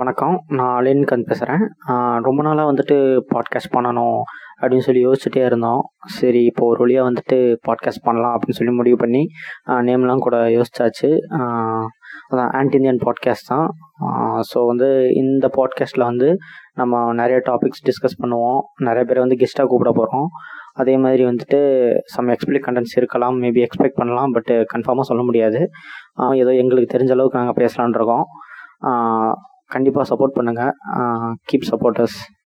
வணக்கம். நான் அலின்கந்த் பேசுகிறேன் ரொம்ப நாளாக வந்துட்டு பாட்காஸ்ட் பண்ணணும் அப்படின்னு சொல்லி யோசிச்சுட்டே இருந்தோம். சரி இப்போ ஒரு வழியாக வந்துட்டு பாட்காஸ்ட் பண்ணலாம் அப்படின்னு சொல்லி முடிவு பண்ணி நேம்லாம் கூட யோசிச்சாச்சு. அதான் ஆன்டி இந்தியன் பாட்காஸ்ட் தான். ஸோ வந்து இந்த பாட்காஸ்ட்டில் வந்து நம்ம நிறைய டாபிக்ஸ் டிஸ்கஸ் பண்ணுவோம். நிறைய பேரை வந்து கெஸ்ட்டாக கூப்பிட போகிறோம் அதே மாதிரி வந்துட்டு சம் எக்ஸ்பிளிக் கண்டென்ட்ஸ் இருக்கலாம். மேபி எக்ஸ்பெக்ட் பண்ணலாம் பட் கன்ஃபார்மாக சொல்ல முடியாது. ஏதோ எங்களுக்கு தெரிஞ்ச அளவுக்கு நாங்கள் பேசலான் இருக்கோம். கண்டிப்பாக சப்போர்ட் பண்ணுங்கள் கீப் சப்போர்ட்டர்ஸ்